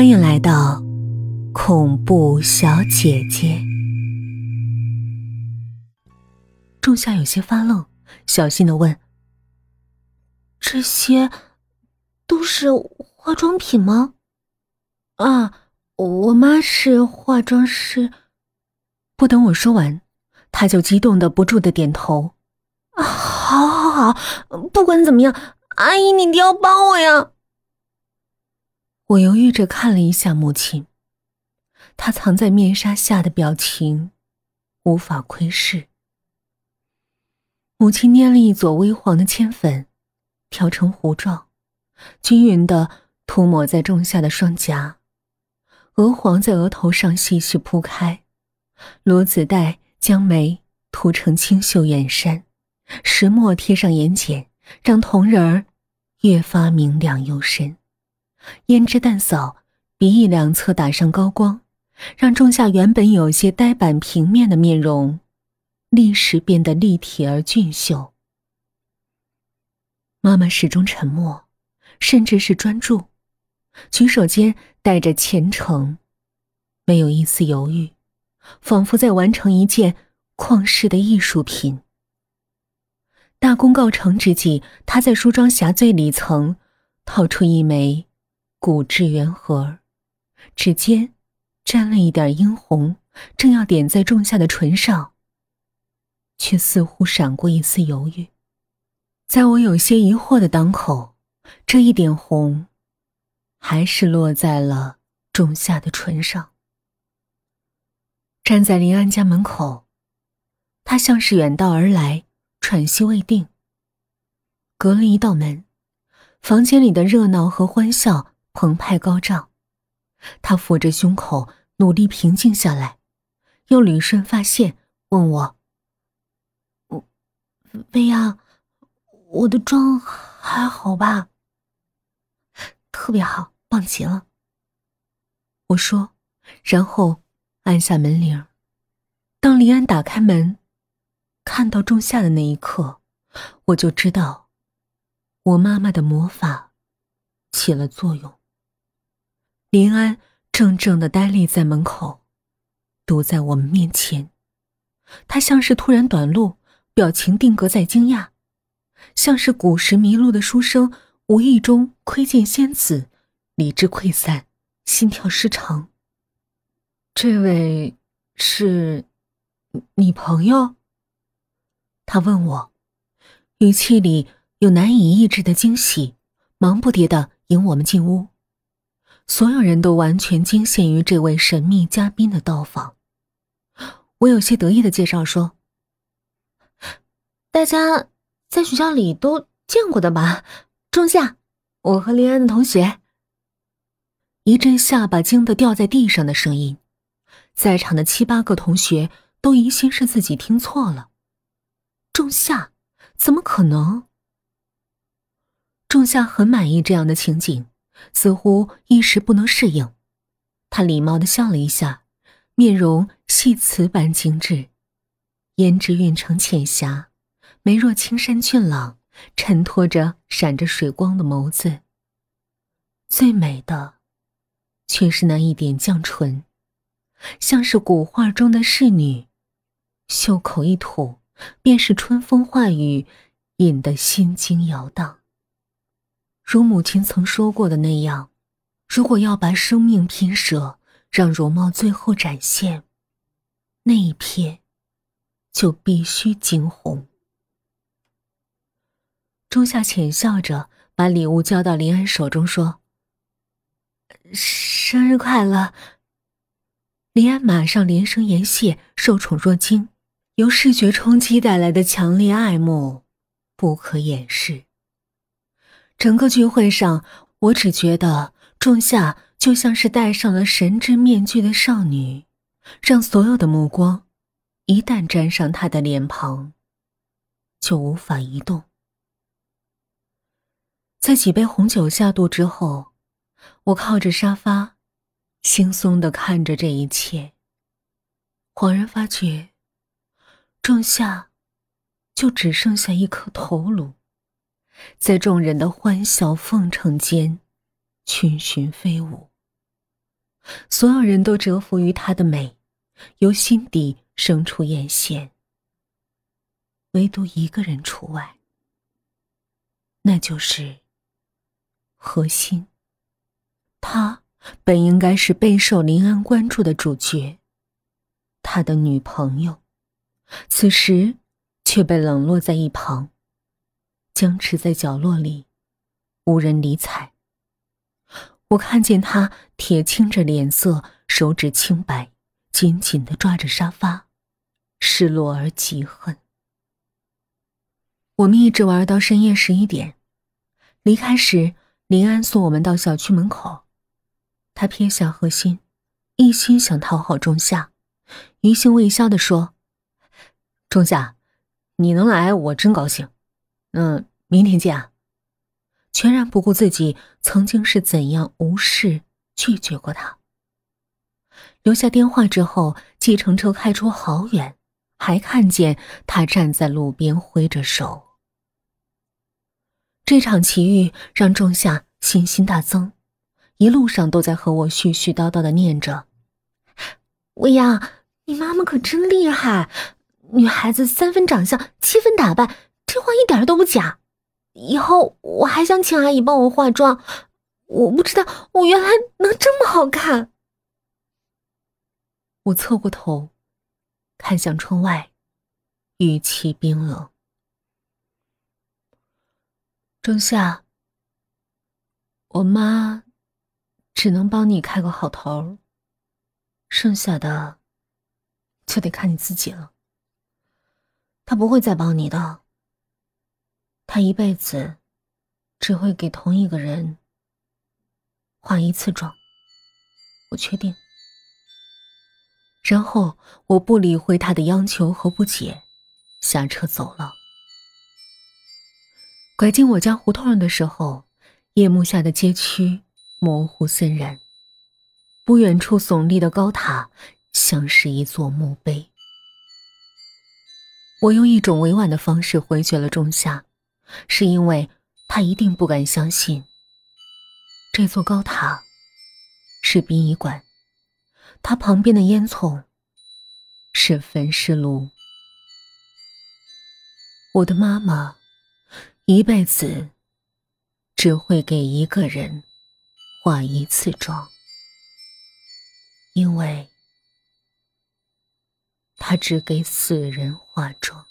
欢迎来到恐怖小姐姐。仲夏有些发愣，小心的问：“这些都是化妆品吗？”“啊，我妈是化妆师。”不等我说完，他就激动的不住的点头：“啊，好，好，好！不管怎么样，阿姨，你一定要帮我呀！”我犹豫着看了一下母亲，她藏在面纱下的表情无法窥视。母亲捏了一撮微黄的铅粉，调成糊状，均匀的涂抹在仲夏的双颊，鹅黄在额头上细细铺开，罗子带将眉涂成清秀眼山，石墨贴上眼睑，让瞳仁儿越发明亮幽深。胭脂淡扫，鼻翼两侧打上高光，让仲夏原本有些呆板平面的面容，立时变得立体而俊秀。妈妈始终沉默，甚至是专注，举手间带着虔诚，没有一丝犹豫，仿佛在完成一件旷世的艺术品。大功告成之际，她在梳妆匣最里层掏出一枚。骨质圆盒，指尖沾了一点殷红，正要点在仲夏的唇上，却似乎闪过一丝犹豫。在我有些疑惑的当口，这一点红，还是落在了仲夏的唇上。站在林安家门口，他像是远道而来，喘息未定。隔了一道门，房间里的热闹和欢笑。澎湃高涨，他抚着胸口，努力平静下来，又捋顺发线，问我：“我，薇娅，我的妆还好吧？”“特别好，棒极了。”我说，然后按下门铃。当林安打开门，看到仲夏的那一刻，我就知道，我妈妈的魔法起了作用。林安怔怔的呆立在门口，堵在我们面前。他像是突然短路，表情定格在惊讶，像是古时迷路的书生无意中窥见仙子，理智溃散，心跳失常。这位是你朋友？他问我，语气里有难以抑制的惊喜，忙不迭的引我们进屋。所有人都完全惊羡于这位神秘嘉宾的到访。我有些得意的介绍说：“大家在学校里都见过的吧？仲夏，我和林安的同学。”一阵下巴惊得掉在地上的声音，在场的七八个同学都疑心是自己听错了。仲夏，怎么可能？仲夏很满意这样的情景。似乎一时不能适应，他礼貌的笑了一下，面容细瓷般精致，胭脂晕成浅霞，眉若青山俊朗，衬托着闪着水光的眸子。最美的，却是那一点绛唇，像是古画中的仕女，袖口一吐，便是春风化雨，引得心惊摇荡。如母亲曾说过的那样，如果要把生命拼舍，让容貌最后展现，那一片，就必须惊鸿。仲夏浅笑着把礼物交到林安手中，说：“生日快乐。”林安马上连声言谢，受宠若惊，由视觉冲击带来的强烈爱慕，不可掩饰。整个聚会上，我只觉得仲夏就像是戴上了神之面具的少女，让所有的目光一旦沾上她的脸庞，就无法移动。在几杯红酒下肚之后，我靠着沙发，轻松的看着这一切，恍然发觉，仲夏就只剩下一颗头颅。在众人的欢笑奉承间，群群飞舞。所有人都折服于她的美，由心底生出艳羡。唯独一个人除外，那就是何心。他本应该是备受林安关注的主角，他的女朋友，此时却被冷落在一旁，僵持在角落里，无人理睬。我看见他铁青着脸色，手指清白，紧紧的抓着沙发，失落而极恨。我们一直玩到深夜十一点，离开时，林安送我们到小区门口。他撇下何心，一心想讨好仲夏，余兴未消的说：“仲夏，你能来，我真高兴。嗯，明天见啊。”全然不顾自己曾经是怎样无视拒绝过他。留下电话之后，计程车开出好远，还看见他站在路边挥着手。这场奇遇让仲夏信心大增，一路上都在和我絮絮叨叨的念着：“未央，你妈妈可真厉害，女孩子三分长相，七分打扮，这话一点都不假。以后我还想请阿姨帮我化妆，我不知道我原来能这么好看。”我侧过头，看向窗外，语气冰冷。仲夏，我妈只能帮你开个好头，剩下的就得看你自己了。她不会再帮你的，他一辈子只会给同一个人化一次妆，我确定。然后我不理会他的央求和不解，下车走了。拐进我家胡同的时候，夜幕下的街区模糊森然。不远处耸立的高塔像是一座墓碑。我用一种委婉的方式回绝了仲夏，是因为他一定不敢相信这座高塔是殡仪馆，它旁边的烟囱是焚尸炉。我的妈妈。一辈子只会给一个人化一次妆，因为他只给死人化妆。